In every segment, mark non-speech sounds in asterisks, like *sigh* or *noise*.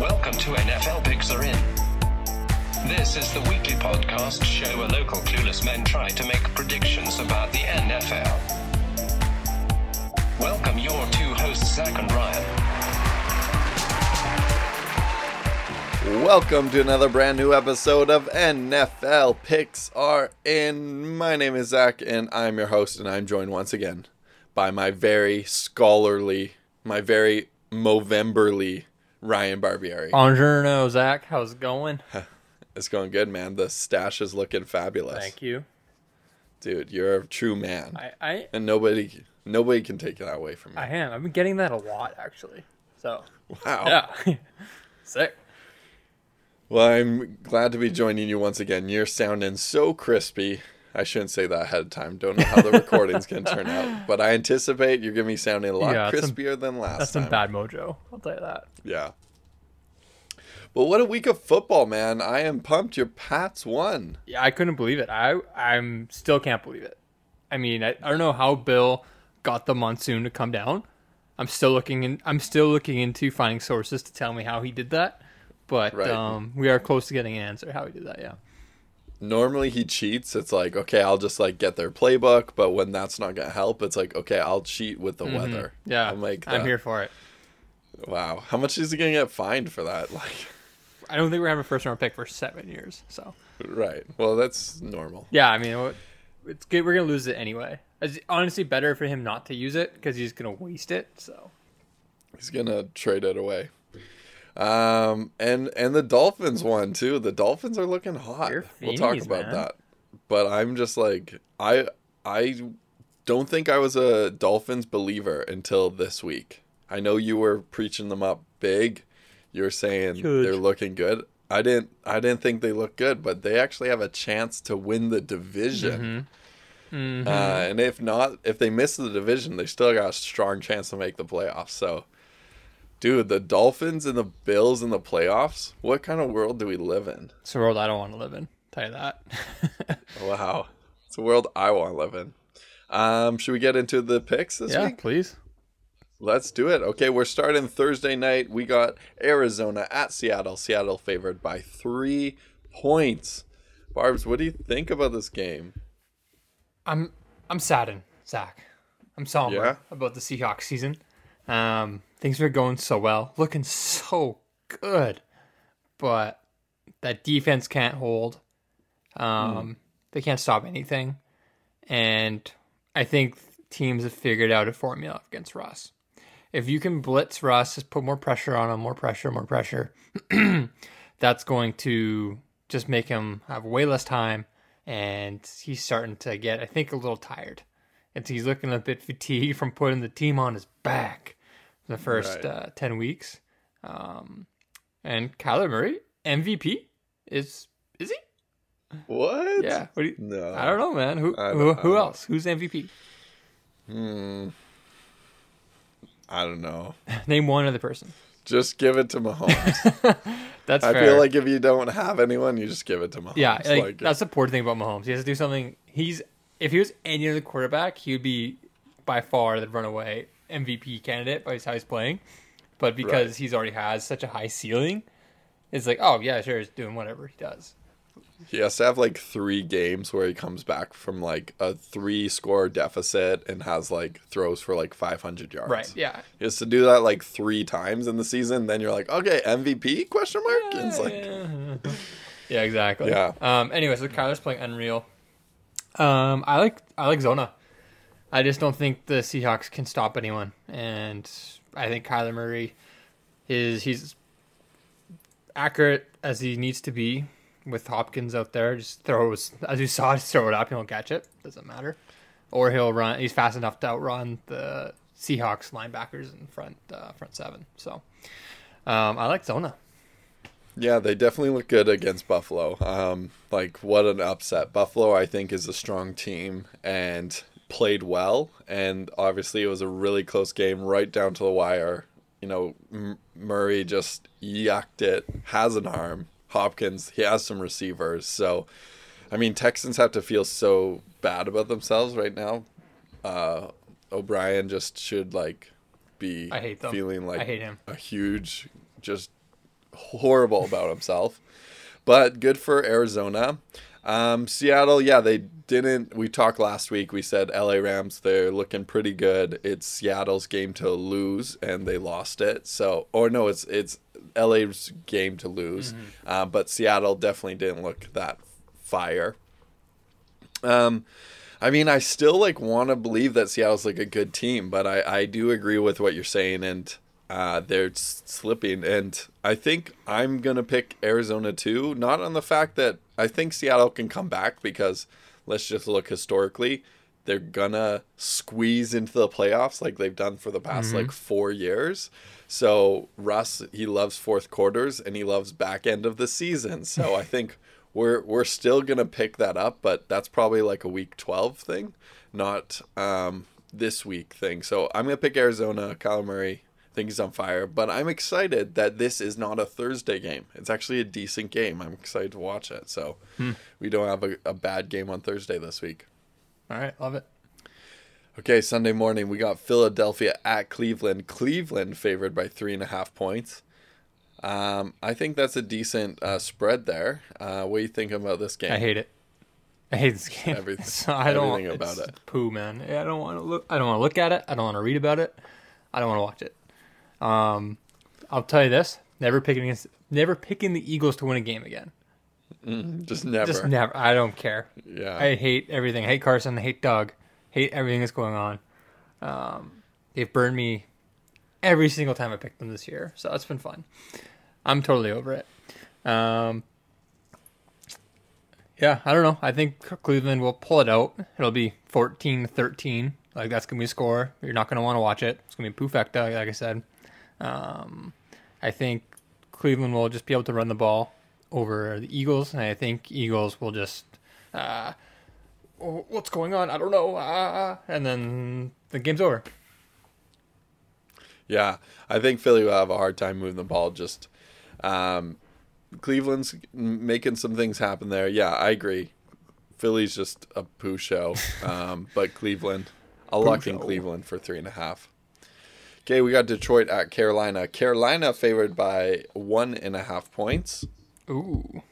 Welcome to NFL Picks Are In. This is the weekly podcast show where local clueless men try to make predictions about the NFL. Welcome your two hosts, Zach and Ryan. Welcome to another brand new episode of NFL Picks Are In. My name is Zach, and I'm your host, and I'm joined once again by my very scholarly, my very Movemberly Ryan Barbieri. Buongiorno, Zach. How's it going? *laughs* It's going good, man. The stash is looking fabulous. Thank you. Dude, you're a true man. I, I, and nobody nobody can take that away from you. I am. I've been getting that a lot, actually. So, wow. yeah. *laughs* Sick. Well, I'm glad to be joining you once again. You're sounding so crispy. I shouldn't say that ahead of time. Don't know how the recording's going *laughs* to turn out, but I anticipate you're going to be sounding a lot Yeah, that's some- crispier than last That's time. some bad mojo. I'll tell you that. Yeah. Well, what a week of football, man. I am pumped. Your Pats won. Yeah, I couldn't believe it. I, I'm still can't believe it. I mean, I, I don't know how Bill got the monsoon to come down. I'm still looking in. I'm still looking into finding sources to tell me how he did that. But Right. um, we are close to getting an answer how he did that. Yeah. Normally he cheats. It's like, okay, I'll just like get their playbook, but when that's not going to help, it's like, okay, I'll cheat with the weather. Mm-hmm. Yeah. I'm like, I'm here for it. Wow. How much is he going to get fined for that? *laughs* Like, I don't think we're having a first round pick for seven years. So. right. Well, that's normal. Yeah, I mean, it's good. We're gonna lose it anyway. It's honestly better for him not to use it because he's gonna waste it. So He's going to trade it away. Um and and the Dolphins won too. The Dolphins are looking hot. We'll talk about man. that. But I'm just like I I don't think I was a Dolphins believer until this week. I know you were preaching them up big. You were saying Huge. they're looking good. I didn't I didn't think they looked good, but they actually have a chance to win the division. Mm-hmm. Uh, and if not, if they miss the division, they still got a strong chance to make the playoffs. So, dude, the Dolphins and the Bills in the playoffs. What kind of world do we live in? it's a world I don't want to live in. Tell you that. *laughs* Wow, it's a world I want to live in. Um, should we get into the picks this yeah, week? please. Let's do it. Okay, we're starting Thursday night. We got Arizona at Seattle. Seattle favored by three points. Barbs, what do you think about this game? I'm I'm saddened, Zach. I'm somber Yeah? about the Seahawks season. Um, things are going so well, looking so good, but that defense can't hold. Um, they can't stop anything, and I think teams have figured out a formula against Russ. If you can blitz Russ, just put more pressure on him, more pressure, more pressure. *clears throat* that's going to just make him have way less time, and he's starting to get, I think, a little tired. And he's looking a bit fatigued from putting the team on his back the first Right. uh, ten weeks. Um, and Kyler Murray MVP is is he? What? Yeah. What do you, No. I don't know, man. Who who, who else? Who's MVP? Hmm. I don't know. *laughs* Name one other person. Just give it to Mahomes. *laughs* That's I fair. feel like if you don't have anyone, you just give it to Mahomes. Yeah, like, Like, that's the important thing about Mahomes. He has to do something. He's if he was any other quarterback, he would be by far the runaway MVP candidate by how he's playing. But because Right. he's already has such a high ceiling, it's like, oh yeah, sure, he's doing whatever he does. he has to have like three games where he comes back from like a three score deficit and has like throws for like 500 yards. Right? Yeah. He has to do that like three times in the season. Then you're like, okay, MVP? Question mark. And it's like, yeah. *laughs* Yeah, exactly. Yeah. Um. Anyway, so Kyler's playing unreal. Um. I like I like Zona. I just don't think the Seahawks can stop anyone, and I think Kyler Murray is he's accurate as he needs to be with Hopkins out there. Just throws as you saw, just throw it up. He'll catch it. Doesn't matter. Or he'll run. He's fast enough to outrun the Seahawks linebackers in front uh, front seven. So um, I like Zona. Yeah, they definitely look good against Buffalo. Um, like what an upset! Buffalo, I think, is a strong team and played well. And obviously, it was a really close game, right down to the wire. You know, M- Murray just yucked it. Has an arm. Hopkins, he has some receivers. So, I mean, Texans have to feel so bad about themselves right now. Uh, O'Brien just should like be I hate them. feeling like I hate him. a huge just horrible about himself. But good for Arizona. Um, Seattle, yeah, they didn't. We talked last week. We said LA Rams, they're looking pretty good. It's Seattle's game to lose, and they lost it. So, or no, it's it's LA's game to lose. Uh, but Seattle definitely didn't look that fire. Um, I mean, I still like want to believe that Seattle's like a good team, but I I do agree with what you're saying, and uh, they're slipping. And I think I'm gonna pick Arizona too, not on the fact that I think Seattle can come back because let's just look historically. They're gonna squeeze into the playoffs like they've done for the past like four years. So Russ, he loves fourth quarters and he loves back end of the season. So I *laughs* think we're we're still gonna pick that up, but that's probably like a week twelve thing, not um, this week thing. So I'm gonna pick Arizona. Kyler Murray, He's on fire, but I'm excited that this is not a Thursday game. It's actually a decent game. I'm excited to watch it. So we don't have a, a bad game on Thursday this week. All right, love it. Okay, Sunday morning we got Philadelphia at Cleveland. Cleveland favored by three and a half points. Um, I think that's a decent uh, spread there. Uh, what do you think about this game? I hate it. I hate this game. Everything- *laughs* So I don't everything it's about it. Poo, man. I don't want to look. I don't want to look at it. I don't want to read about it. I don't want to watch it. Um, I'll tell you this: never picking against, never picking the Eagles to win a game again. Just never. Just never. I don't care. yeah. I hate everything. I hate Carson. I hate Doug. Hate everything that's going on. Um, they've burned me every single time I picked them this year, so it's been fun. I'm totally over it. Um, yeah, I don't know. I think Cleveland will pull it out. It'll be 14-13. Like that's gonna be a score. You're not gonna want to watch it. It's gonna be Pufecta, like I said. Um, I think Cleveland will just be able to run the ball over the Eagles, and I think Eagles will just uh, "Oh, what's going on? I don't know. Uh, and then the game's over. Yeah, I think Philly will have a hard time moving the ball. Just um, Cleveland's making some things happen there. Yeah, I agree. Philly's just a poo show, um, but Cleveland, I'll lock in. Cleveland for three and a half. Okay, we got Detroit at Carolina. Carolina favored by one and a half points. Ooh,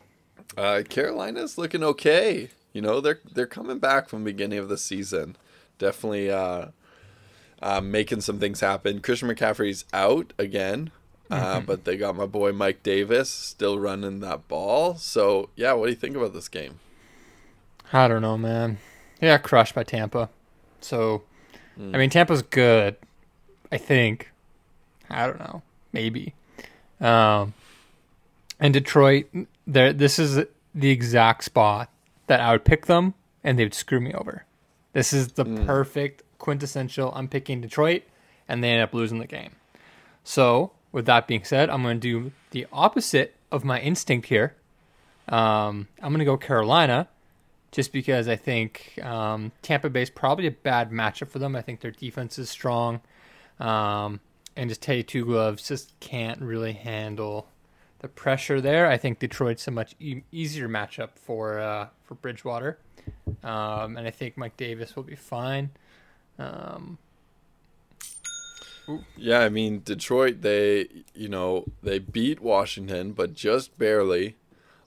Uh, Carolina's looking okay. You know, they're they're coming back from the beginning of the season. Definitely uh, uh, making some things happen. Christian McCaffrey's out again, uh, but they got my boy Mike Davis still running that ball. So yeah, what do you think about this game? I don't know, man. They got crushed by Tampa. So, I mean, Tampa's good. I think. I don't know. Maybe. Um, and Detroit, there. This is the exact spot that I would pick them, and they would screw me over. This is the perfect quintessential. I'm picking Detroit, and they end up losing the game. So, with that being said, I'm going to do the opposite of my instinct here. Um, I'm going to go Carolina just because I think um, Tampa Bay is probably a bad matchup for them. I think their defense is strong. Um, and just Teddy Two Gloves just can't really handle the pressure there. I think Detroit's a much e- easier matchup for uh, for Bridgewater. Um, and I think Mike Davis will be fine. Um, Yeah, I mean Detroit. They you know they beat Washington, but just barely.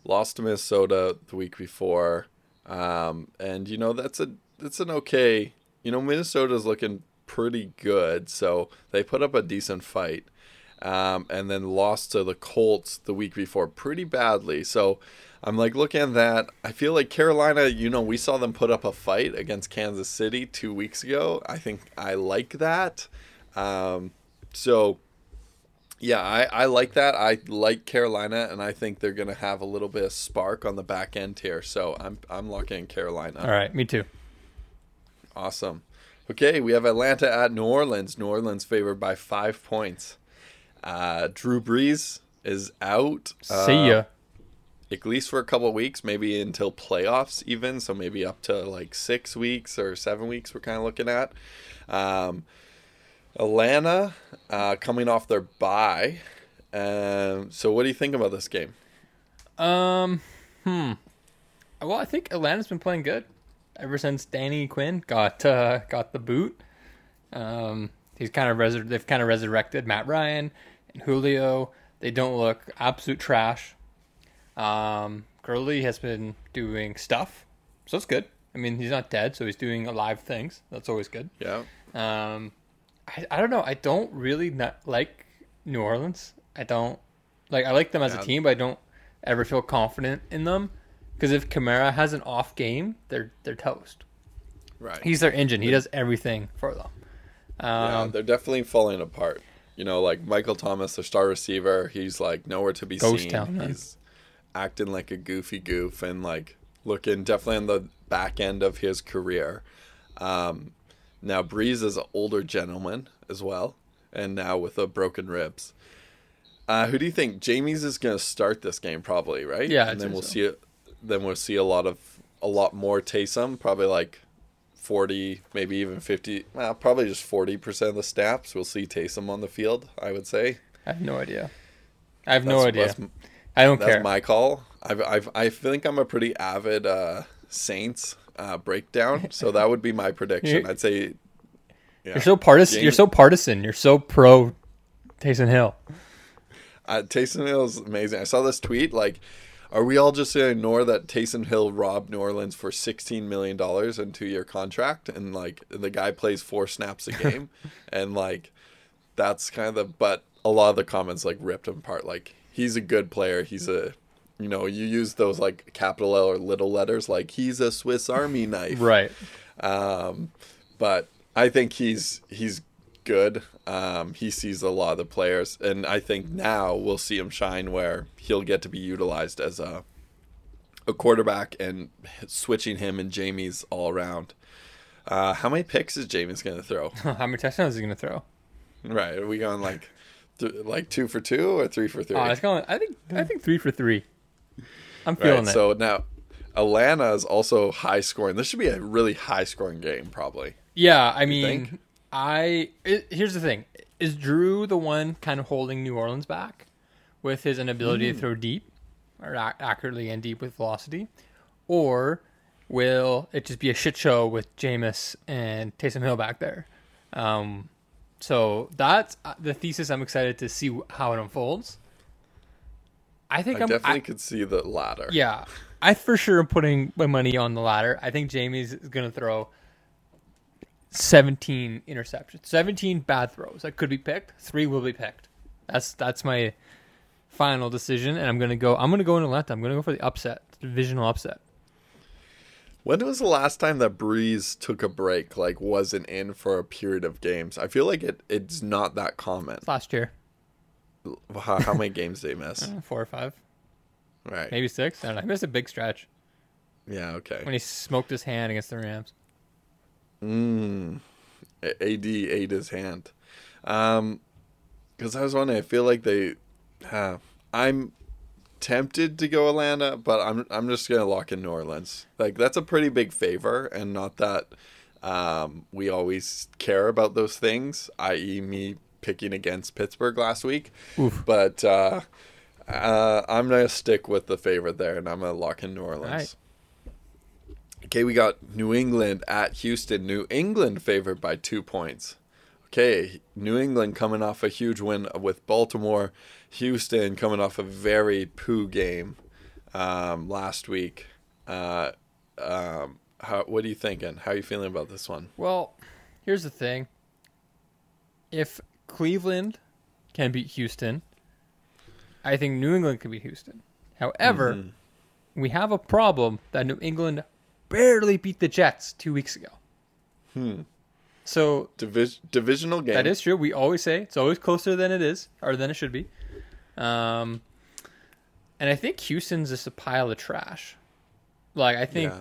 Lost to Minnesota the week before, um, and you know that's a that's an okay. You know Minnesota's looking pretty good, so they put up a decent fight, um, and then lost to the Colts the week before pretty badly. So I'm like looking at that. I feel like Carolina. You know we saw them put up a fight against Kansas City two weeks ago. I think I like that. Um, so yeah, I, I like that. I like Carolina, and I think they're gonna have a little bit of spark on the back end here. So I'm I'm locking in Carolina. all right, me too. Awesome. Okay, we have Atlanta at New Orleans. New Orleans favored by five points. Uh, Drew Brees is out. Uh, See ya. at least for a couple of weeks, maybe until playoffs, even. So maybe up to like six weeks or seven weeks. We're kind of looking at. Um, Atlanta uh, coming off their bye. Um, so what do you think about this game? Um, hmm. Well, I think Atlanta's been playing good ever since Danny Quinn got uh, got the boot. Um, he's kind of resur- they've kind of resurrected Matt Ryan and Julio. They don't look absolute trash. Um, Gurley has been doing stuff, so it's good. I mean, he's not dead, so he's doing alive things. That's always good. Yeah. Um, I, I don't know. I don't really not like New Orleans. I don't like. I like them as Yeah. a team, but I don't ever feel confident in them because if Kamara has an off game, they're they're toast. Right. He's their engine. He does everything for them. yeah, Um, they're definitely falling apart. You know, like Michael Thomas, their star receiver, he's like nowhere to be Ghost seen. town, he's acting like a goofy goof and like looking definitely on the back end of his career. Um, now Brees is an older gentleman as well, and now with a broken ribs. Uh, who do you think Jameis is going to start this game? Probably right. Yeah, and then we'll so. see it. Then we'll see a lot of a lot more Taysom. Probably like 40, maybe even 50, well, probably just 40% of the snaps. We'll see Taysom on the field, I would say. I have no idea. I have no idea. That's, I don't that's care. my call. I've, I've, I think I'm a pretty avid uh, Saints uh, breakdown, so that would be my prediction. *laughs* I'd say. Yeah. You're so partisan. You're so partisan. You're so pro Taysom Hill. Uh, Taysom is amazing. I saw this tweet like, are we all just gonna ignore that Taysom Hill robbed New Orleans for sixteen million dollars in two year contract, and like the guy plays four snaps a game, *laughs* and like that's kind of the. But a lot of the comments like ripped him apart. Like he's a good player. He's a, you know, you use those like capital L or little letters. Like he's a Swiss Army knife Right. um, but I think he's he's good. Um, he sees a lot of the players, and I think now we'll see him shine where he'll get to be utilized as a a quarterback and switching him and Jameis all around. Uh, how many picks is Jameis going to throw? *laughs* How many touchdowns is he gonna throw? right, are we going like th- like two for two or three for three? Oh, it's going. I think. I think three for three. I'm feeling right, it. so now Atlanta is also high scoring. This should be a really high scoring game, probably. Yeah, I mean? I it, here's the thing: is Drew the one kind of holding New Orleans back with his inability Hmm. to throw deep or ac- accurately and deep with velocity, or will it just be a shit show with Jameis and Taysom Hill back there? Um, so that's uh, the thesis. I'm excited to see how it unfolds. I think I am definitely could see the latter. yeah, I for sure am putting my money on the latter. I think Jameis is going to throw 17 interceptions, 17 bad throws that could be picked. Three will be picked. That's that's my final decision, and I'm going to go. I'm to go in Atlanta. I'm going to go for the upset, the divisional upset. When was the last time that Brees took a break, like wasn't in for a period of games? I feel like it it's not that common. Last year, How, how many games did he miss? Uh, *laughs* four or five, Right. maybe six. I don't know. He missed a big stretch Yeah. Okay. when he smoked his hand against the Rams. Mm. AD ate his hand. Um, because I was wondering, I feel like they, uh, I'm tempted to go Atlanta, but I'm I'm just gonna lock in New Orleans. Like that's a pretty big favor, and not that um we always care about those things. I.e., me picking against Pittsburgh last week, Oof. but uh, uh, I'm gonna stick with the favorite there, and I'm gonna lock in New Orleans. Okay, we got New England at Houston. New England favored by two points. Okay, New England coming off a huge win with Baltimore. Houston coming off a very poo game um, last week. Uh, um, how, what are you thinking? How are you feeling about this one? Well, here's the thing. If Cleveland can beat Houston, I think New England can beat Houston. However, Mm-hmm. we have a problem that New England barely beat the Jets two weeks ago. Hmm. So Divis- divisional game. that is true. We always say it's always closer than it is, or than it should be. Um, and I think Houston's just a pile of trash. Like I think Yeah.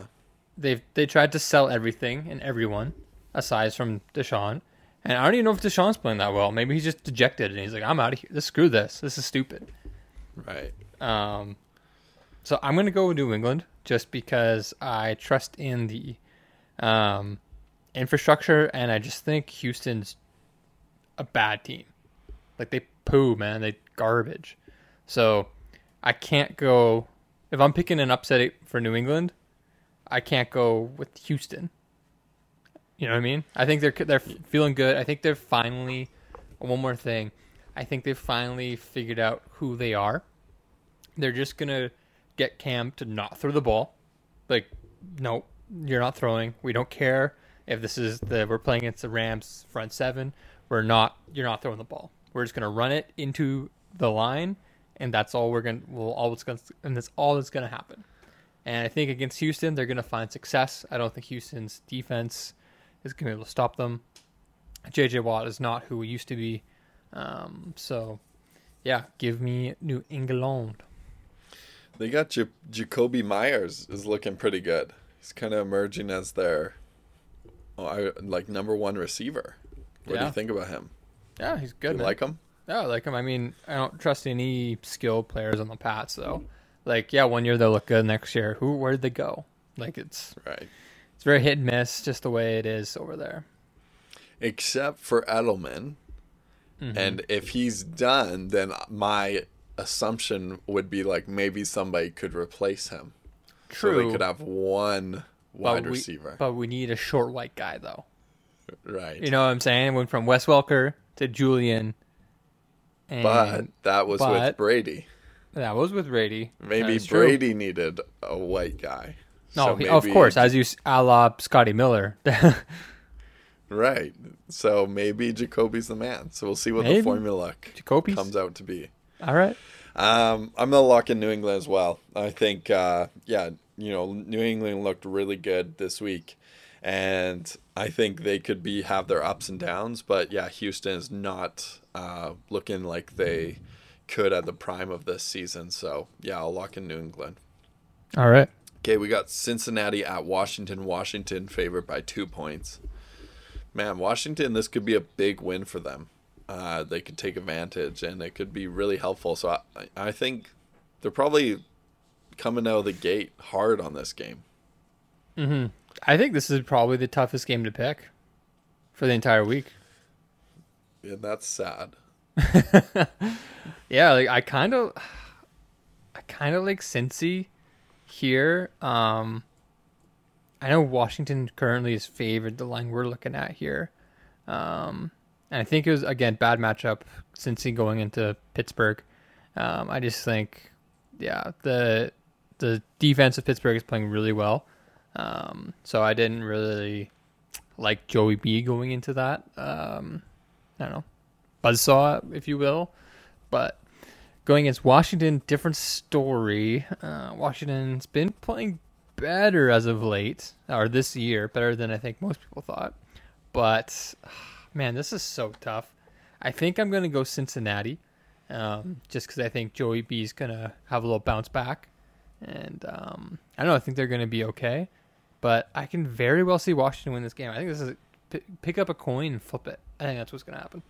they've they tried to sell everything and everyone aside from Deshaun. And I don't even know if Deshaun's playing that well. Maybe he's just dejected and he's like, I'm out of here. This screw this. This is stupid. Right. Um, so I'm gonna go with New England just because I trust in the um, infrastructure and I just think Houston's a bad team. Like they poo, man. They garbage. So I can't go if I'm picking an upset for New England. I can't go with Houston. You know what I mean? I think they're they're feeling good. I think they're finally one more thing. I think they've finally figured out who they are. They're just gonna get Cam to not throw the ball. Like, no, you're not throwing. We don't care if this is the we're playing against the Rams front seven. We're not. You're not throwing the ball. We're just gonna run it into the line, and that's all we're gonna. Well, all that's gonna, and that's all that's gonna happen. And I think against Houston, they're gonna find success. I don't think Houston's defense is gonna be able to stop them. JJ Watt is not who he used to be. Um, so, yeah, give me New England. They got J- Jakobi Meyers is looking pretty good. He's kind of emerging as their oh, I, like number one receiver. What do you think about him? Yeah, he's Do good. like him? Yeah, I like him. I mean, I don't trust any skilled players on the Pats though. Like, yeah, one year they'll look good. Next year, who where did they go? Like, it's Right. it's very hit and miss, just the way it is over there. Except for Edelman. Mm-hmm. And if he's done, then my assumption would be like maybe somebody could replace him. So True, they could have one but wide we, receiver. but we need a short white guy though. right. You know what I'm saying? Went from Wes Welker to Julian. And but that was with Brady. that was with Brady. Maybe That's true. Brady needed a white guy. No, So he- of course, as you a la Scotty Miller. *laughs* Right. So maybe Jakobi's the man. So we'll see what Maybe. the formula Jakobi's? comes out to be. All right. Um, I'm gonna lock in New England as well. I think, uh, yeah, you know, New England looked really good this week, and I think they could be have their ups and downs. But yeah, Houston is not uh, looking like they could at the prime of this season. So yeah, I'll lock in New England. All right. Okay, we got Cincinnati at Washington. Washington favored by two points. Man, Washington, this could be a big win for them. Uh, they could take advantage, and it could be really helpful. So I, I think they're probably coming out of the gate hard on this game. Hmm. I think this is probably the toughest game to pick for the entire week. And that's sad. *laughs* Yeah, like I kind of, I kind of like Cincy here. Um, I know Washington currently is favored. The line we're looking at here, um, and I think it was again bad matchup. Cincy going into Pittsburgh. Um, I just think, yeah, the the defense of Pittsburgh is playing really well. Um, so I didn't really like Joey B going into that. Um, I don't know, buzzsaw, if you will. But going against Washington, different story. Uh, Washington's been playing better as of late, or this year, better than I think most people thought. But man, this is so tough. I think I'm going to go Cincinnati, um, just because I think Joey B is going to have a little bounce back, and um, I don't know. I think they're going to be okay, but I can very well see Washington win this game. I think this is p- pick up a coin and flip it. I think that's what's going to happen.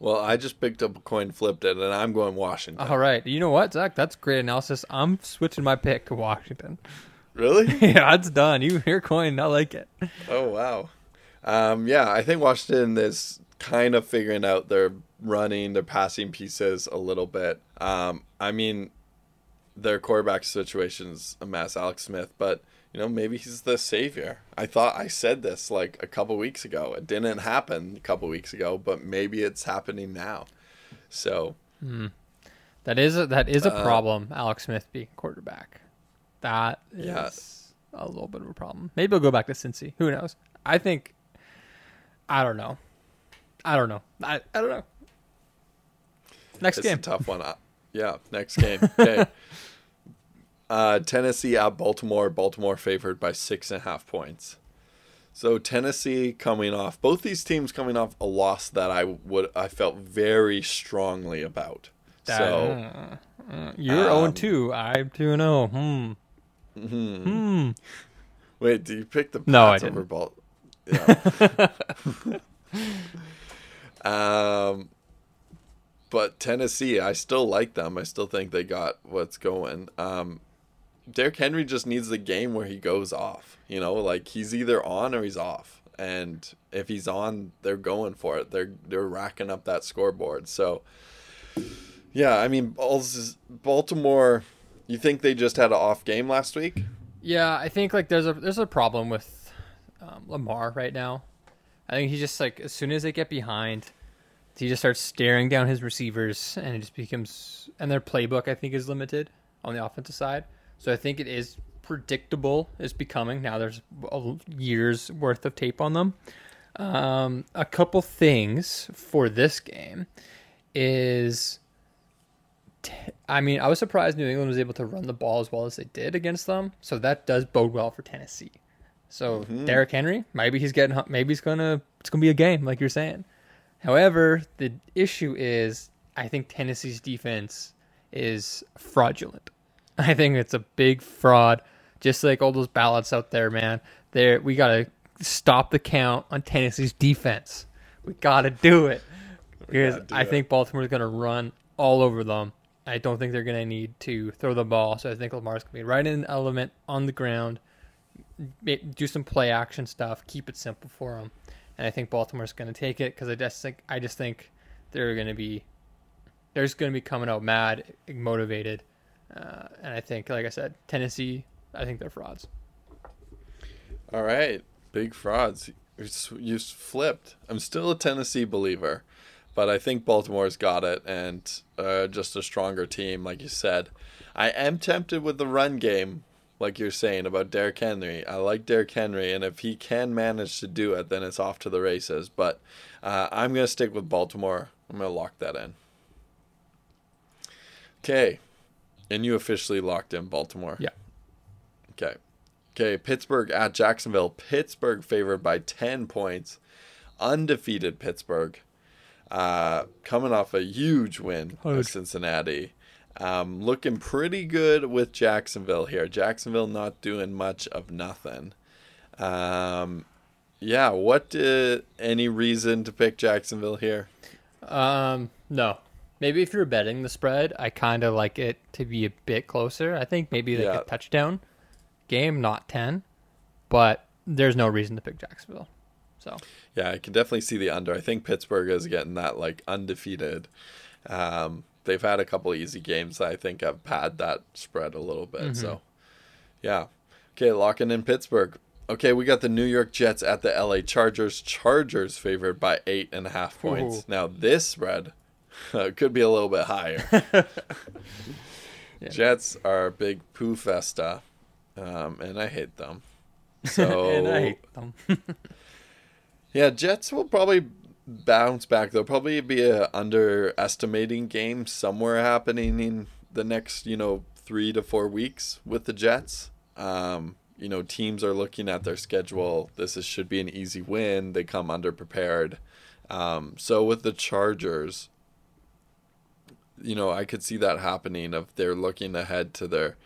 Well, I just picked up a coin, flipped it, and I'm going Washington. All right. You know what, Zach? That's great analysis. I'm switching my pick to Washington. Really? *laughs* yeah, it's done. You your coin. I like it. Oh wow. Um, yeah, I think Washington is kind of figuring out their running, their passing pieces a little bit. Um, I mean, their quarterback situation's a mess, Alex Smith, but you know maybe he's the savior. I thought I said this like a couple weeks ago. It didn't happen a couple weeks ago, but maybe it's happening now. So That is a, that is a Uh, problem. Alex Smith being quarterback. That is Yeah. a little bit of a problem. Maybe he'll go back to Cincy. Who knows? I think. I don't know. I don't know. I, I don't know. Next it's game. a tough one. Uh, yeah, next game. Okay. *laughs* uh, Tennessee at Baltimore. Baltimore favored by six and a half points. So Tennessee coming off both these teams coming off a loss that I would I felt very strongly about. That- so uh, You're um, 0 2. I'm 2 0. Hmm. Hmm. hmm. wait, do you pick the Pats No, I over didn't. Yeah. *laughs* um, but Tennessee, I still like them. I still think they got what's going. Um, Derrick Henry just needs the game where he goes off. You know, like he's either on or he's off. And if he's on, they're going for it. They're they're racking up that scoreboard. So, yeah, I mean, Baltimore. You think they just had an off game last week? Yeah, I think like there's a there's a problem with um, Lamar right now. I think he's just like as soon as they get behind, he just starts staring down his receivers, and it just becomes. And their playbook, I think, is limited on the offensive side. So I think it is predictable. Is becoming now. There's a years worth of tape on them. Um, a couple things for this game is. I mean, I was surprised New England was able to run the ball as well as they did against them. So that does bode well for Tennessee. So Derrick Henry, maybe he's getting, maybe he's gonna, it's gonna be a game like you're saying. However, the issue is, I think Tennessee's defense is fraudulent. *laughs* I think it's a big fraud, just like all those ballots out there, man. There, we gotta stop the count on Tennessee's defense. We gotta do it because do I think Baltimore's gonna run all over them. I don't think they're gonna need to throw the ball, so I think Lamar's gonna be right in the element on the ground, do some play action stuff, keep it simple for them, and I think Baltimore's going to take it because I just think I just think they're going to be they're just going to be coming out mad, motivated, uh, and I think, like I said, Tennessee, I think they're frauds. All right, big frauds. You flipped. I'm still a Tennessee believer, but I think Baltimore's got it and uh, just a stronger team, like you said. I am tempted with the run game, like you're saying about Derrick Henry. I like Derrick Henry, and if he can manage to do it, then it's off to the races. But uh, I'm going to stick with Baltimore. I'm going to lock that in. Okay. And you officially locked in Baltimore. Yeah. Okay. Okay, Pittsburgh at Jacksonville. Pittsburgh favored by 10 points. Undefeated Pittsburgh. Uh, coming off a huge win Huge. with Cincinnati. Um, looking pretty good with Jacksonville here. Jacksonville not doing much of nothing. Um, yeah, what uh, any reason to pick Jacksonville here? Um, no, maybe if you're betting the spread, I kind of like it to be a bit closer. I think maybe like Yeah. a touchdown game, not ten, but there's no reason to pick Jacksonville. So Yeah, I can definitely see the under. I think Pittsburgh is getting that like undefeated. Um, they've had a couple easy games that I think have pad that spread a little bit. So, yeah. Okay, locking in Pittsburgh. Okay, we got the New York Jets at the LA Chargers. Chargers favored by eight and a half points. Ooh. Now this spread *laughs* could be a little bit higher. *laughs* Jets are a big poo festa, um, and I hate them. So *laughs* and I hate them. yeah, Jets will probably bounce back. There'll probably be a underestimating game somewhere happening in the next, you know, three to four weeks with the Jets. Um, you know, teams are looking at their schedule. This is, should be an easy win. They come underprepared. Um, so with the Chargers, you know, I could see that happening if they're looking ahead to their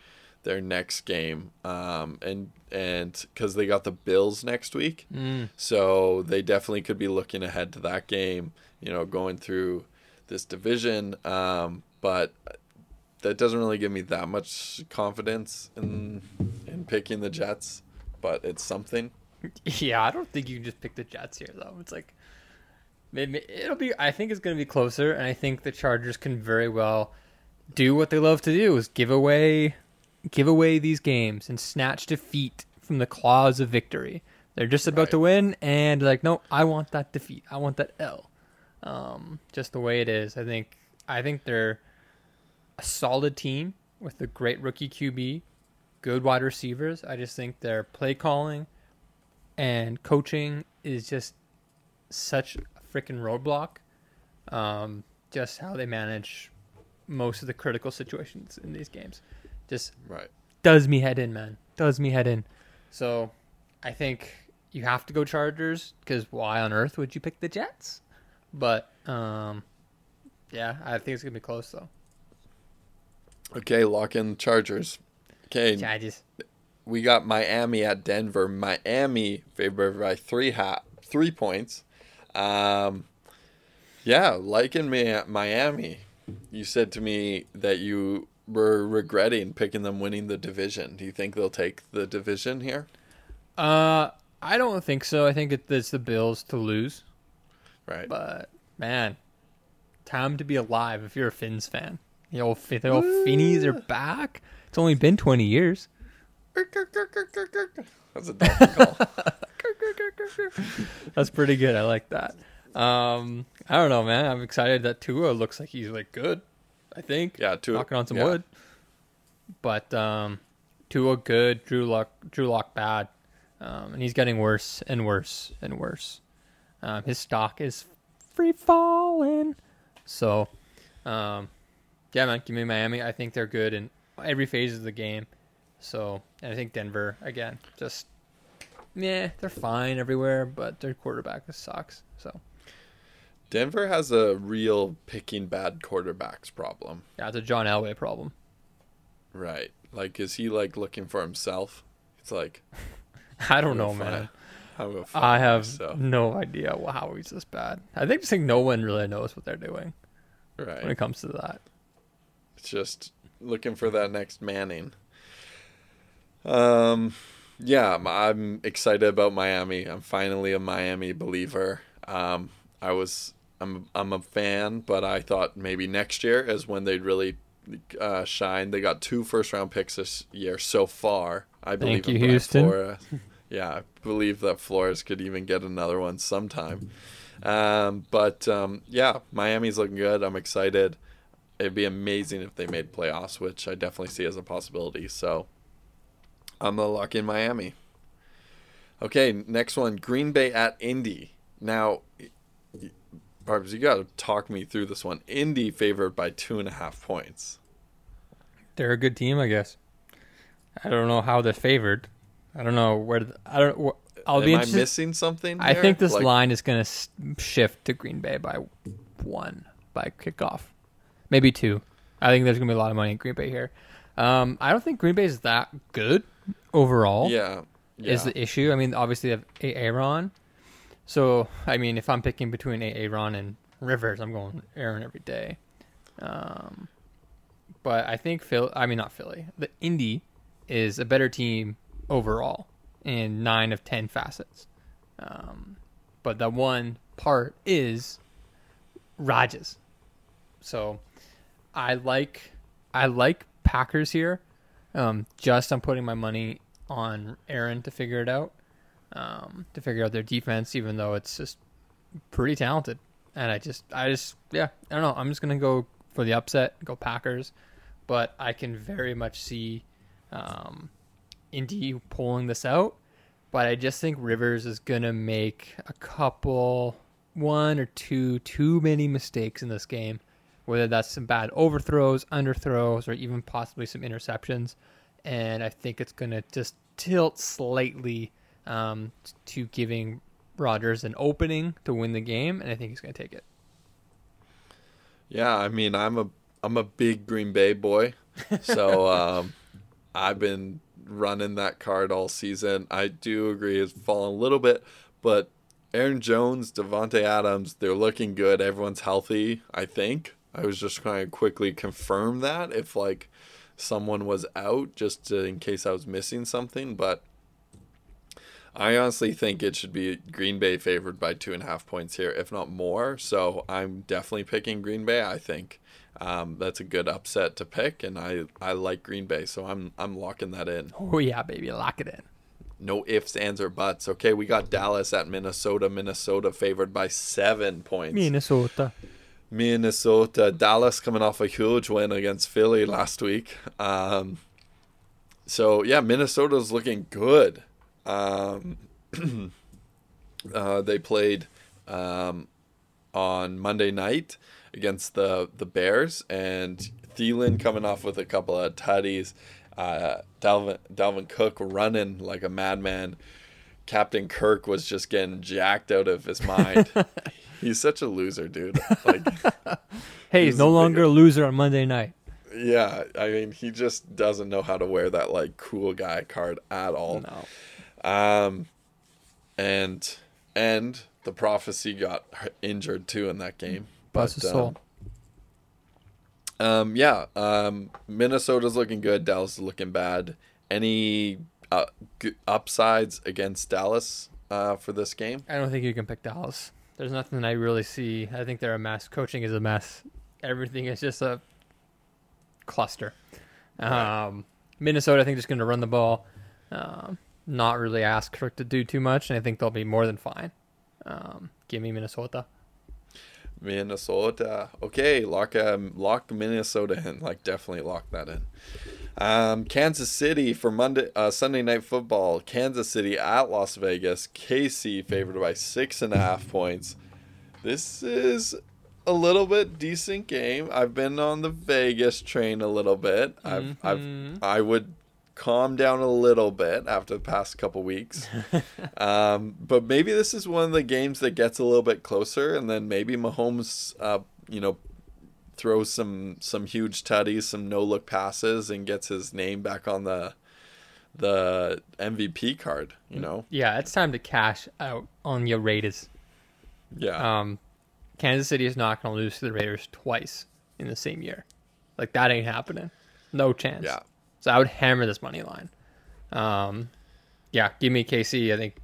their next game, um, and and because they got the Bills next week, Mm. so they definitely could be looking ahead to that game. You know, going through this division, um, but that doesn't really give me that much confidence in in picking the Jets. But it's something. *laughs* Yeah, I don't think you can just pick the Jets here though. It's like maybe it'll be. I think it's going to be closer, and I think the Chargers can very well do what they love to do: is give away, give away these games and snatch defeat from the claws of victory. They're just about Right. to win, and like, no, I want that defeat. I want that L. Um, just the way it is. I think. I think they're a solid team with a great rookie QB, good wide receivers. I just think their play calling and coaching is just such a freaking roadblock. Um, just how they manage most of the critical situations in these games just Right. does me head in, man. Does me head in. So I think you have to go Chargers because why on earth would you pick the Jets? But um, yeah, I think it's gonna be close though. Okay, lock in Chargers. Okay, Yeah, I just we got Miami at Denver. Miami favored by three ha- three points. Um, yeah, liking me at Miami. You said to me that you were regretting picking them winning the division. Do you think they'll take the division here? uh, I don't think so. I think it's the Bills to lose. Right. But man, time to be alive if you're a Finns fan. The old, the old Finnies are back. It's only been 20 years. *laughs* That's a dolphin call. *laughs* That's pretty good. I like that. Um, I don't know, man. I'm excited that Tua looks like he's like good. I think. Yeah, Tua- knocking on some yeah. wood. But um, Tua good, Drew Lock, Drew Lock bad, um, and he's getting worse and worse and worse. Um, his stock is free falling. So, um, yeah, man, give me Miami. I think they're good in every phase of the game. So, and I think Denver again, just yeah, they're fine everywhere, but their quarterback sucks. So, Denver has a real picking bad quarterbacks problem. yeah, it's a John Elway problem. Right. Like, is he like looking for himself? It's like, *laughs* I don't know, man. I'm gonna find I have myself. no idea how he's this bad. I think just think no one really knows what they're doing Right. when it comes to that. It's just looking for that next Manning. Um, yeah, I'm excited about Miami. I'm finally a Miami believer. Um, I was, I'm, I'm a fan, but I thought maybe next year is when they'd really uh, shine. They got two first round picks this year so far. I believe Thank you, in Houston. Flores. *laughs* Yeah, I believe that Flores could even get another one sometime. Um, but um, yeah, Miami's looking good. I'm excited. It'd be amazing if they made playoffs, which I definitely see as a possibility. So I'm gonna lock in Miami. Okay, next one, Green Bay at Indy. Now, Barbs, you gotta talk me through this one. Indy favored by two and a half points. They're a good team, I guess. I don't know how they're favored. I don't know where. th- I don't. wh- I'll Am be I missing something? I think this Like, line is going to shift to Green Bay by one by kickoff, maybe two. I think there's going to be a lot of money in Green Bay here. Um, I don't think Green Bay is that good overall. Yeah, yeah. is the issue. I mean, obviously they have Aaron. So, I mean, if I'm picking between Aaron and Rivers, I'm going Aaron every day. Um, but I think Phil. I mean, not Philly. The Indy is a better team overall in nine of ten facets. Um, but the one part is Rodgers. So, I like I like Packers here. Um, just I'm putting my money on Aaron to figure it out. Um, to figure out their defense, even though it's just pretty talented. And I just, I just, yeah, I don't know. I'm just gonna go for the upset, go Packers. But I can very much see um, Indy pulling this out. But I just think Rivers is gonna make a couple, one or two, too many mistakes in this game. Whether that's some bad overthrows, underthrows, or even possibly some interceptions, and I think it's gonna just tilt slightly um, to giving Rodgers an opening to win the game, and I think he's gonna take it. Yeah, I mean, I'm a I'm a big Green Bay boy, so *laughs* um, I've been running that card all season. I do agree it's fallen a little bit, but Aaron Jones, Davante Adams, they're looking good. Everyone's healthy. I think. I was just trying to quickly confirm that if like someone was out, just to, in case I was missing something, but. I honestly think it should be Green Bay favored by two and a half points here, if not more. So I'm definitely picking Green Bay. I think um, that's a good upset to pick, and I, I like Green Bay, so I'm I'm locking that in. Oh yeah, baby, lock it in. No ifs, ands, or buts. Okay, we got Dallas at Minnesota. Minnesota favored by seven points. Minnesota. Minnesota. Dallas coming off a huge win against Philly last week. Um, so yeah, Minnesota's looking good. Um, *clears throat* uh, they played um, on Monday night against the the Bears, and Thielen coming off with a couple of tutties. Uh, Dalvin Dalvin Cook running like a madman. Captain Kirk was just getting jacked out of his mind. *laughs* He's such a loser, dude. Like, *laughs* Hey, he's no longer a loser on Monday night. yeah, I mean, he just doesn't know how to wear that like cool guy card at all. No. Um, and and the prophecy got injured too in that game. Bust his soul. Um, um, yeah. Um, Minnesota's looking good. Dallas is looking bad. Any uh, g- upsides against Dallas uh, for this game? I don't think you can pick Dallas. There's nothing I really see. I think they're a mess. Coaching is a mess. Everything is just a cluster. Um, Minnesota, I think, just going to run the ball, um, not really ask Kirk to do too much, and I think they'll be more than fine. Um, give me Minnesota. Minnesota. Okay, lock um, lock Minnesota in. Like definitely lock that in. Um, Kansas City for Monday uh, Sunday night football. Kansas City at Las Vegas. KC favored by six and a half points. This is a little bit decent game. I've been on the Vegas train a little bit. I've I've I would calm down a little bit after the past couple weeks. *laughs* um, but maybe this is one of the games that gets a little bit closer, and then maybe Mahomes, uh, you know, throws some some huge tutties, some no look passes, and gets his name back on the the MVP card. You know, Yeah, it's time to cash out on your Raiders. yeah, Um, Kansas City is not going to lose to the Raiders twice in the same year. Like that ain't happening. No chance. yeah. So I would hammer this money line. Um, yeah, give me KC. I think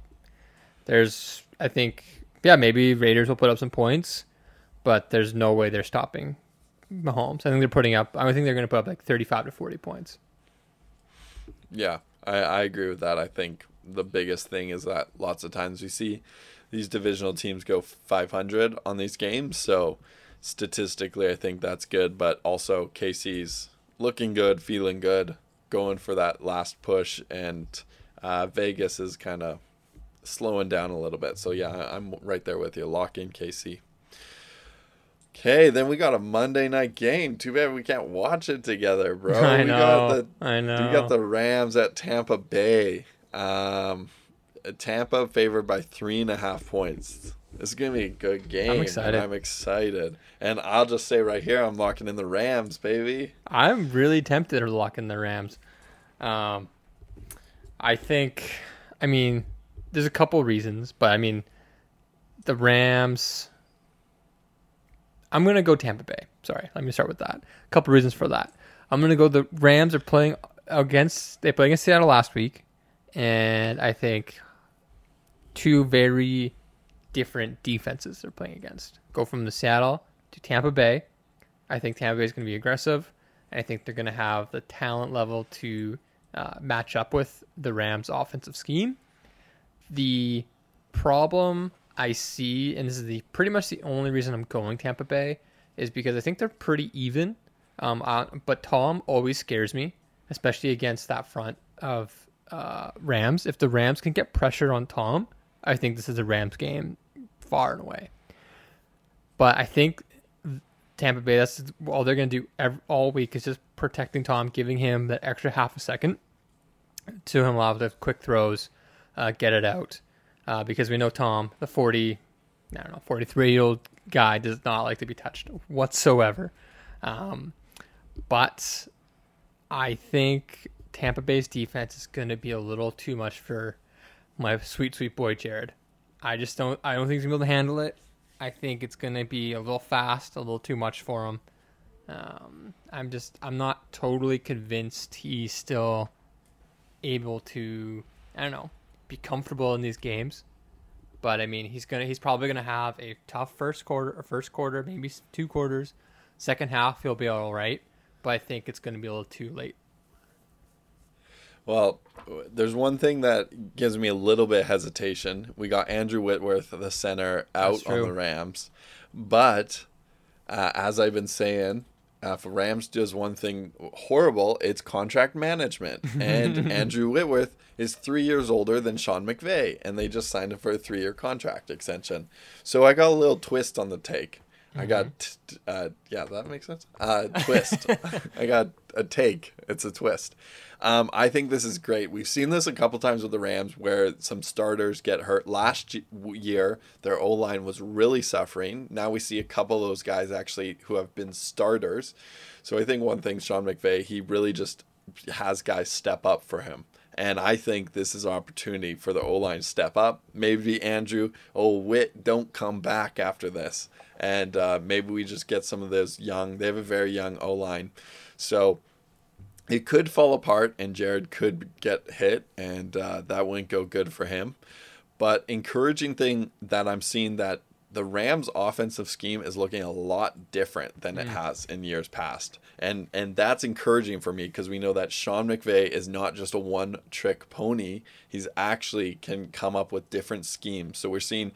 there's, I think, yeah, maybe Raiders will put up some points, but there's no way they're stopping Mahomes. I think they're putting up. I think they're going to put up like 35 to 40 points. Yeah, I, I agree with that. I think the biggest thing is that lots of times we see these divisional teams go 500 on these games. So statistically, I think that's good. But also, KC's looking good, feeling good, going for that last push. And uh, Vegas is kind of slowing down a little bit. So yeah, I'm right there with you. Lock in KC. Okay, then we got a Monday night game. Too bad we can't watch it together, bro. *laughs* I we know. got the I know. you got the Rams at Tampa Bay. Um, Tampa favored by three and a half points. This is gonna be a good game. and excited. I'm excited, and I'll just say right here, I'm locking in the Rams, baby. I'm really tempted to lock in the Rams. Um, I think, I mean, there's a couple reasons, but I mean, the Rams. I'm gonna go Tampa Bay. Sorry, let me start with that. A couple reasons for that. I'm gonna go. The Rams are playing against. They played against Seattle last week, and I think two very different defenses they're playing against. Go from the Seattle to Tampa Bay. I think Tampa Bay is going to be aggressive. And I think they're going to have the talent level to uh, match up with the Rams' offensive scheme. The problem I see, and this is the pretty much the only reason I'm going Tampa Bay, is because I think they're pretty even. Um, uh, but Tom always scares me, especially against that front of uh, Rams. If the Rams can get pressure on Tom, I think this is a Rams game far and away. But I think Tampa Bay, that's all they're going to do ev all week is just protecting Tom, giving him that extra half a second to him allow the quick throws, uh, get it out. Uh, because we know Tom, the 40, I don't know, 43 year old guy, does not like to be touched whatsoever. Um, but I think Tampa Bay's defense is going to be a little too much for my sweet, sweet boy Jared. I just don't. I don't think he's gonna be able to handle it. I think it's gonna be a little fast, a little too much for him. Um, I'm just. I'm not totally convinced he's still able to. I don't know, be comfortable in these games. But I mean, he's gonna. He's probably gonna have a tough first quarter, or first quarter, maybe two quarters. Second half, he'll be all right. But I think it's gonna be a little too late. Well, there's one thing that gives me a little bit hesitation. We got Andrew Whitworth, the center, out on the Rams, but uh, as I've been saying, uh, if Rams does one thing horrible, it's contract management. *laughs* And Andrew Whitworth is three years older than Sean McVay, and they just signed him for a three-year contract extension. So I got a little twist on the take. I got, t- t- uh, yeah, that makes sense. Uh, twist. *laughs* I got a take. It's a twist. Um, I think this is great. We've seen this a couple times with the Rams where some starters get hurt. Last year, their O line was really suffering. Now we see a couple of those guys actually who have been starters. So I think one thing, Sean McVay, he really just has guys step up for him. And I think this is an opportunity for the O line step up. Maybe Andrew, oh, Wit, don't come back after this. And uh, maybe we just get some of those young, they have a very young O line. So it could fall apart and Jared could get hit, and uh, that wouldn't go good for him. But encouraging thing that I'm seeing that the Rams' offensive scheme is looking a lot different than it has in years past, and and that's encouraging for me because we know that Sean McVay is not just a one-trick pony. He's actually can come up with different schemes. So we're seeing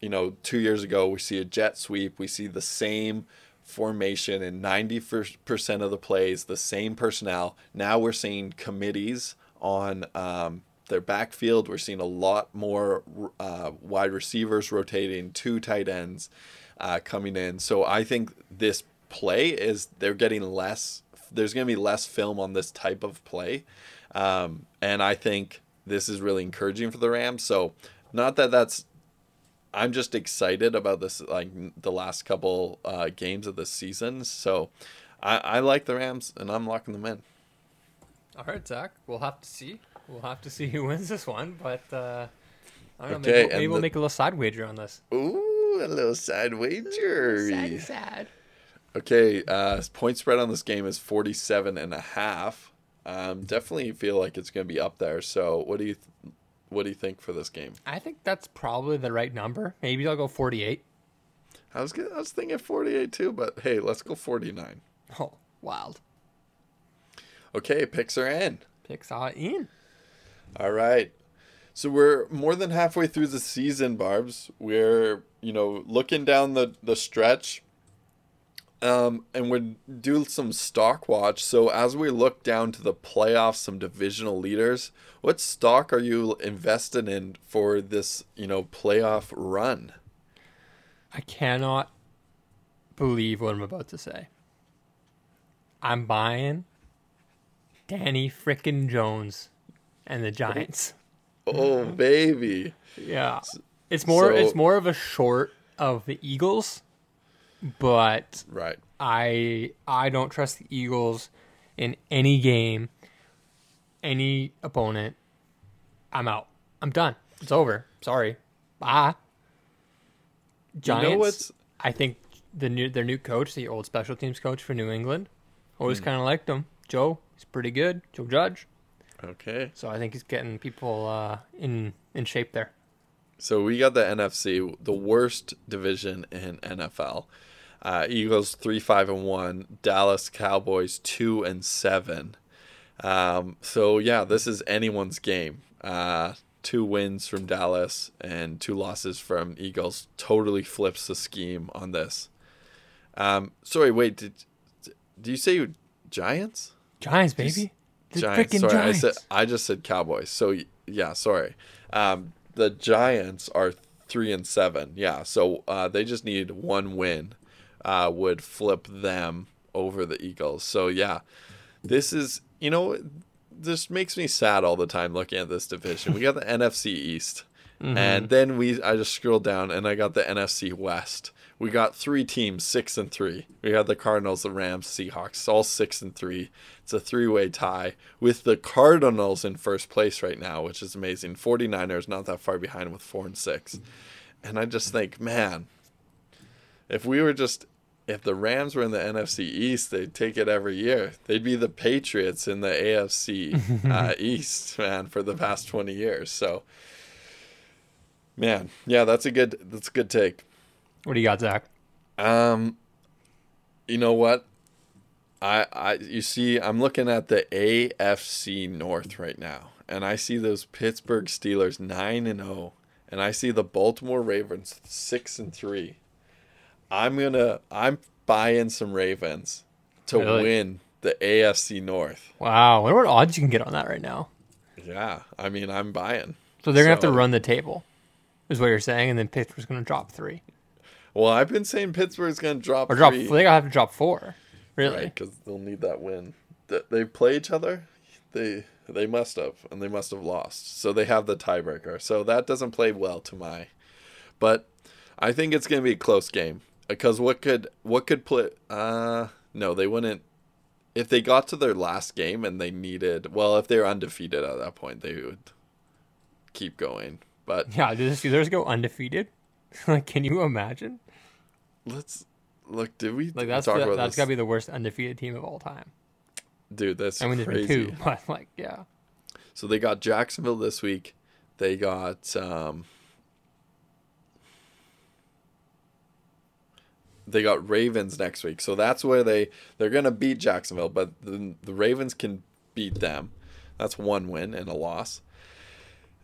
you know, two years ago, we see a jet sweep. We see the same formation in 90% of the plays, the same personnel. Now we're seeing committees on um, their backfield. We're seeing a lot more uh, wide receivers rotating, two tight ends uh, coming in. So I think this play is they're getting less. There's going to be less film on this type of play, um, and I think this is really encouraging for the Rams. So not that that's. I'm just excited about this, like the last couple uh, games of the season. So I, I like the Rams, and I'm locking them in. All right, Zach. We'll have to see. We'll have to *laughs* see who wins this one, but uh, I don't know. Okay, Maybe, maybe and we'll the- make a little side wager on this. Ooh, a little side wager. Sad, sad. Okay, uh, point spread on this game is 47 and a half. Um, definitely feel like it's going to be up there. So, what do you th- what do you think for this game? I think that's probably the right number. Maybe I'll go 48. I was gonna, I was thinking 48 too, but hey, let's go 49. *laughs* Oh, wild. Okay, picks are in. Picks are in. All right. So we're more than halfway through the season, Barbs. We're, you know, looking down the, the stretch. Um, and we're do some stock watch. So as we look down to the playoffs, some divisional leaders, what stock are you invested in for this, you know, playoff run? I cannot believe what I'm about to say. I'm buying Danny frickin' Jones and the Giants. *laughs* Oh baby. Yeah. It's more So- it's more of a short of the Eagles, but Right. I I don't trust the Eagles in any game, any opponent. I'm out. I'm done. It's over. Sorry. Bye. Giants. what's- I think the new their new coach, the old special teams coach for New England, always kind of liked him. Joe, he's pretty good. Joe Judge. Okay. So I think he's getting people uh, in in shape there. So we got the NFC, the worst division in NFL. Uh, Eagles three five and one, Dallas Cowboys two and seven. Um, so yeah, this is anyone's game. Uh, two wins from Dallas and two losses from Eagles totally flips the scheme on this. Um, sorry, wait, did do you say Giants? Giants, baby. The Giants. Sorry, Giants. I said I just said Cowboys. So yeah, sorry. Um, the Giants are three and seven. Yeah, so uh, they just need one win, uh, would flip them over the Eagles. So yeah, this is you know this makes me sad all the time looking at this division. We got the *laughs* NFC East, and then we I just scrolled down and I got the NFC West. We got three teams, six and three. We got the Cardinals, the Rams, Seahawks, all six and three. It's a three way tie with the Cardinals in first place right now, which is amazing. 49ers not that far behind with four and six. And I just think, man, if we were just if the Rams were in the NFC East, they'd take it every year. They'd be the Patriots in the AFC *laughs* uh, East, man, for the past 20 years. So, man, yeah, that's a good that's a good take. What do you got, Zach? Um, you know what? I I you see, I'm looking at the AFC North right now, and I see those Pittsburgh Steelers nine and zero, and I see the Baltimore Ravens six and three. I'm gonna I'm buying some Ravens to Really? win the AFC North. Wow, I wonder what odds you can get on that right now. Yeah, I mean I'm buying. So they're gonna have to run the table, is what you're saying, and then Pittsburgh's gonna drop three Well, I've been saying Pittsburgh's gonna drop or drop. three. They have to drop four. Really? because they'll need that win. Th- They play each other. They they must have, and they must have lost. So they have the tiebreaker. So that doesn't play well to my. But I think it's gonna be a close game because what could what could play? Uh, no, they wouldn't. If they got to their last game and they needed, well, if they're undefeated at that point, they would keep going. But Yeah, do the Steelers go undefeated? *laughs* like, can you imagine? Let's look. Did we Like that's talk the, about that's this? gotta be the worst undefeated team of all time. Dude, that's I mean, there's crazy. two, *laughs* but like, yeah. So they got Jacksonville this week. They got um, they got Ravens next week. So that's where they they're gonna beat Jacksonville, but the the Ravens can beat them. That's one win and a loss.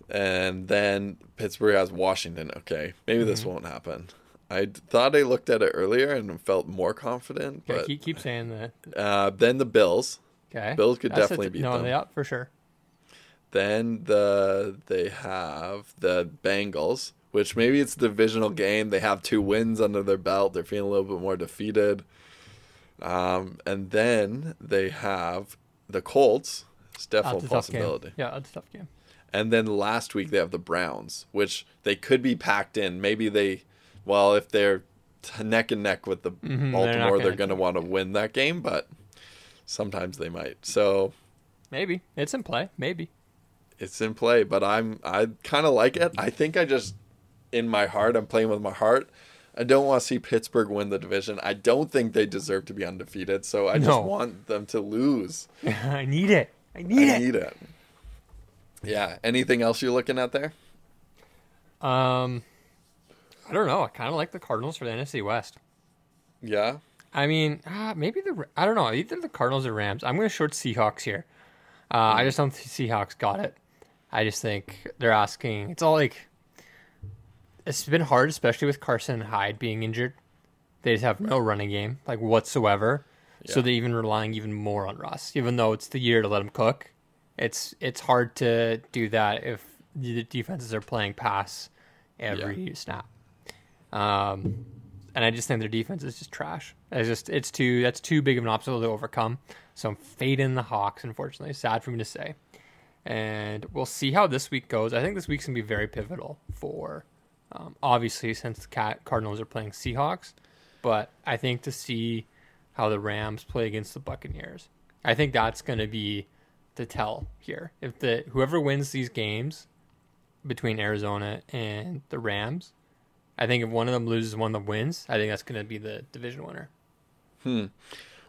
And then Pittsburgh has Washington. Okay, maybe Mm-hmm. this won't happen. I thought I looked at it earlier and felt more confident, Okay, but keep, keep saying that. uh, then the Bills. Okay. Bills could That's a- definitely beat no, them. yeah, for sure. Then the they have the Bengals, which maybe it's a divisional game. They have two wins under their belt. They're feeling a little bit more defeated. Um, and then they have the Colts. It's definitely a a possibility. Yeah, that's a tough game. And then last week they have the Browns, which they could be packed in. Maybe they, well, if they're neck and neck with the Mm-hmm, Baltimore, they're gonna going to want to win that game, but sometimes they might. So Maybe it's in play. Maybe. it's in play, but I'm I kind of like it. I think I just in my heart I'm playing with my heart. I don't want to see Pittsburgh win the division. I don't think they deserve to be undefeated, so I No. just want them to lose. *laughs* I need it. I need I it. need it. Yeah. Anything else you're looking at there? Um, I don't know. I kind of like the Cardinals for the NFC West. Yeah. I mean, ah, maybe the I don't know either the Cardinals or Rams. I'm going to short Seahawks here. Uh, I just don't think Seahawks got it. I just think they're asking. It's all like it's been hard, especially with Carson and Hyde being injured. They just have no running game like whatsoever. So they're even relying even more on Russ, even though it's the year to let him cook. It's it's hard to do that if the defenses are playing pass every snap. Um, and I just think their defense is just trash. It's just it's too that's too big of an obstacle to overcome. So I'm fading the Hawks. Unfortunately, sad for me to say. And we'll see how this week goes. I think this week's gonna be very pivotal for, um, obviously since the Cat Cardinals are playing Seahawks, but I think to see how the Rams play against the Buccaneers. I think that's gonna be the tell here. If the whoever wins these games between Arizona and the Rams, I think if one of them loses, one of them wins. I think that's going to be the division winner. Hmm.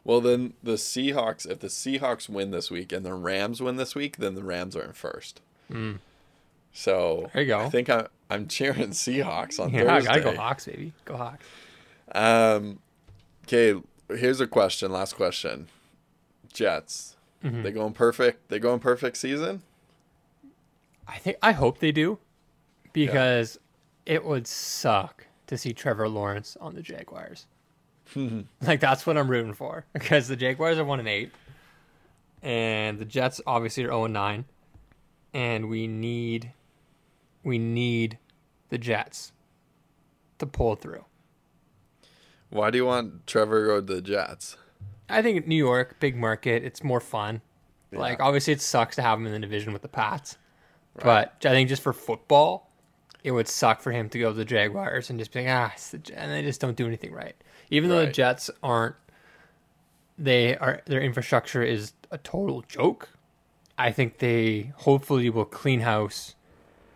Well, then the Seahawks, if the Seahawks win this week and the Rams win this week, then the Rams are in first. Hmm. So. There you go. I think I, I'm cheering Seahawks on *laughs* Yeah, Thursday. gotta go Hawks, baby. Go Hawks. Um, okay, here's a question. Last question. Jets. Mm-hmm. They going perfect? They going perfect season? I think I hope they do, because it would suck to see Trevor Lawrence on the Jaguars. Mm-hmm. *laughs* like that's what I'm rooting for because the Jaguars are one and eight, and the Jets obviously are zero and nine, and we need, we need, the Jets, to pull through. Why do you want Trevor to go to the Jets? I think New York, big market, it's more fun. Like obviously it sucks to have him in the division with the Pats. But I think just for football, it would suck for him to go to the Jaguars and just be like, ah, it's the J-" and they just don't do anything right. Even though the Jets aren't they are their infrastructure is a total joke. I think they hopefully will clean house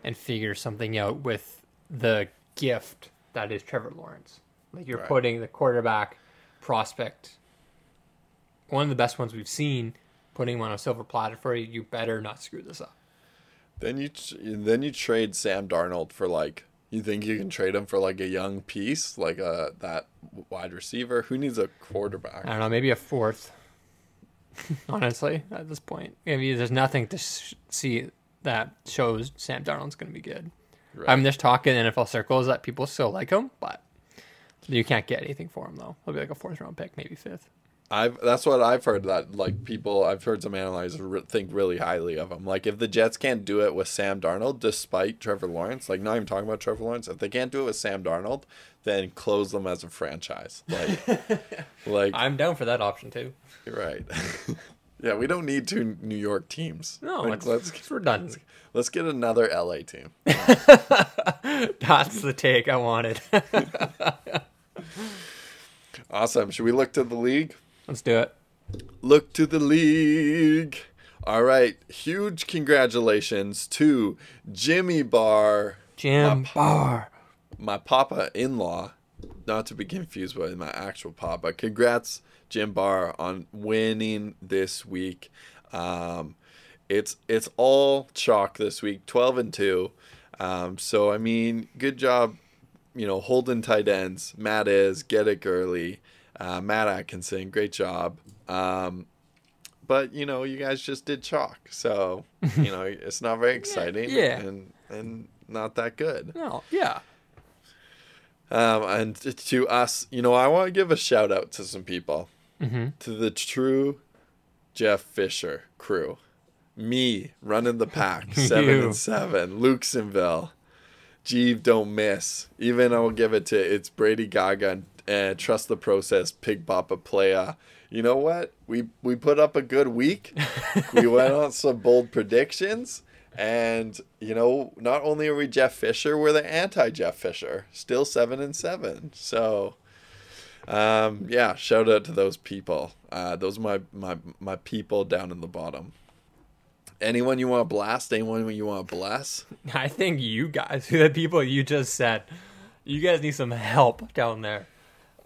and figure something out with the gift that is Trevor Lawrence. Like you're Right. putting the quarterback prospect, one of the best ones we've seen, putting him on a silver platter for you. You better not screw this up. Then you then you trade Sam Darnold for like you think you can trade him for like a young piece like a that wide receiver who needs a quarterback. I don't know, maybe a fourth. *laughs* Honestly, at this point, maybe there's nothing to sh- see that shows Sam Darnold's going to be good. Right. I mean, there's talk in NFL circles that people still like him, but you can't get anything for him though. He'll be like a fourth round pick, maybe fifth. I've that's what I've heard that like people I've heard some analyzers re- think really highly of him. Like if the Jets can't do it with Sam Darnold, despite Trevor Lawrence, like not even talking about Trevor Lawrence, if they can't do it with Sam Darnold, then close them as a franchise. Like, *laughs* like I'm down for that option too. you're right. *laughs* yeah, we don't need two New York teams. No, Like, it's, let's it's redundant. let's get another LA team. *laughs* That's the take I wanted. Awesome. Should we look to the league? Let's do it. Look to the league. All right. Huge congratulations to Jimmy Barr, Jim Barr. my papa in law, not to be confused with my actual papa. Congrats, Jim Barr, on winning this week. Um, it's it's all chalk this week, twelve and two. Um, so I mean, good job, you know, holding tight ends. Matt is get it Gurley, uh, Matt Atkinson, great job. Um, but you know, you guys just did chalk, so *laughs* you know, it's not very exciting. yeah. and and not that good. No, yeah. Um, and to us, you know, I want to give a shout out to some people, Mm-hmm. to the true Jeff Fisher crew, me running the pack, *laughs* seven and seven, Luxonville, Jeeve don't miss. Even I'll give it to it's Brady Gaga and uh, trust the process, Pig Papa Playa. You know what? We we put up a good week. *laughs* we went on some bold predictions. And you know, not only are we Jeff Fisher, we're the anti Jeff Fisher. Still seven and seven. So um, yeah, shout out to those people. Uh, those are my, my my people down in the bottom. Anyone you want to blast? Anyone you want to bless? *laughs* I think you guys, *laughs* the people you just said, you guys need some help down there.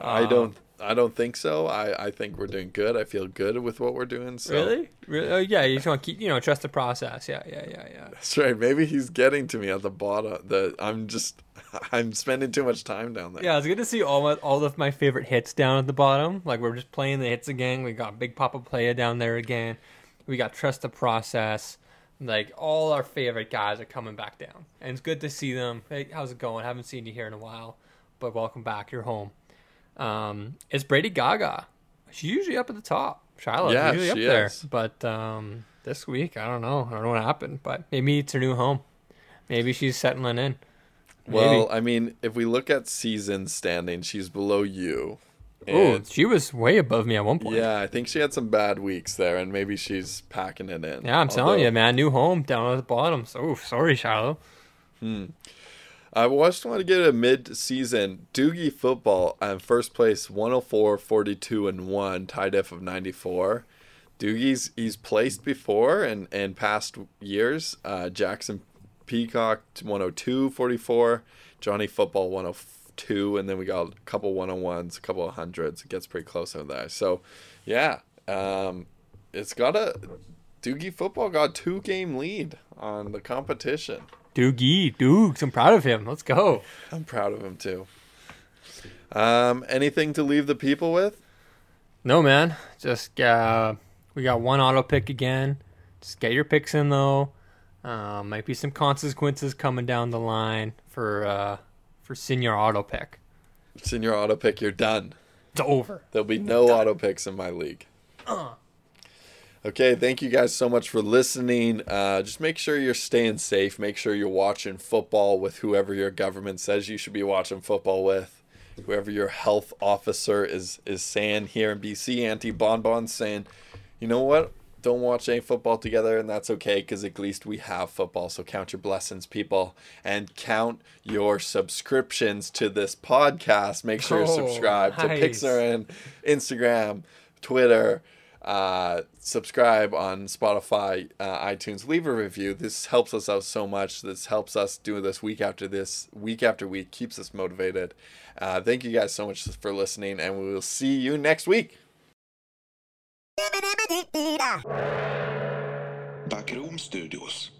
I um, don't. I don't think so. I, I think we're doing good. I feel good with what we're doing. So. Really? Really? Oh, yeah. You just want to keep, you know, trust the process. Yeah, yeah, yeah, yeah. That's right. Maybe he's getting to me at the bottom. That I'm just *laughs* I'm spending too much time down there. Yeah, it's good to see all my, all of my favorite hits down at the bottom. Like we're just playing the hits again. We got Big Papa Playa down there again. We got Trust the Process. Like all our favorite guys are coming back down, and it's good to see them. Hey, how's it going? haven't seen you here in a while, but welcome back. You're home. Um, it's Brady Gaga. She's usually up at the top. Charlotte, Yeah, usually up she there. is. But um, this week, I don't know. I don't know what happened, but maybe it's her new home. Maybe she's settling in. Maybe. Well, I mean, if we look at season standing, she's below you. oh, she was way above me at one point. yeah, I think she had some bad weeks there, and maybe she's packing it in. Yeah, I'm telling you, man. New home down at the bottom. So oh, sorry, Shiloh. I want to get a mid-season. Doogie football um, first place 104 42 and 1 tie diff of 94 Doogie's he's placed before and in past years. Uh, Jackson Peacock 102 44 Johnny football 102 and then we got a couple 101s a couple of hundreds. It gets pretty close on that so yeah um, it's got a Doogie football got two game lead on the competition Doogie, Doogs. I'm proud of him. Let's go. I'm proud of him too. Um, anything to leave the people with? No, man. Just uh, we got one auto pick again. Just get your picks in though. Uh, might be some consequences coming down the line for uh, for senior auto pick. Senior auto pick. You're done. It's over. There'll be no auto picks in my league. Okay, thank you guys so much for listening. Uh, just make sure you're staying safe. Make sure you're watching football with whoever your government says you should be watching football with. Whoever your health officer is is saying here in BC, Auntie Bonbon saying, you know what? Don't watch any football together, and that's okay because at least we have football. So count your blessings, people, and count your subscriptions to this podcast. Make sure you Oh, subscribe to Pixar and Instagram, Twitter. Uh, subscribe on Spotify, uh, iTunes. Leave a review. This helps us out so much. This helps us do this week after this, week after week. Keeps us motivated. Uh, thank you guys so much for listening, and we will see you next week. Backroom Studios.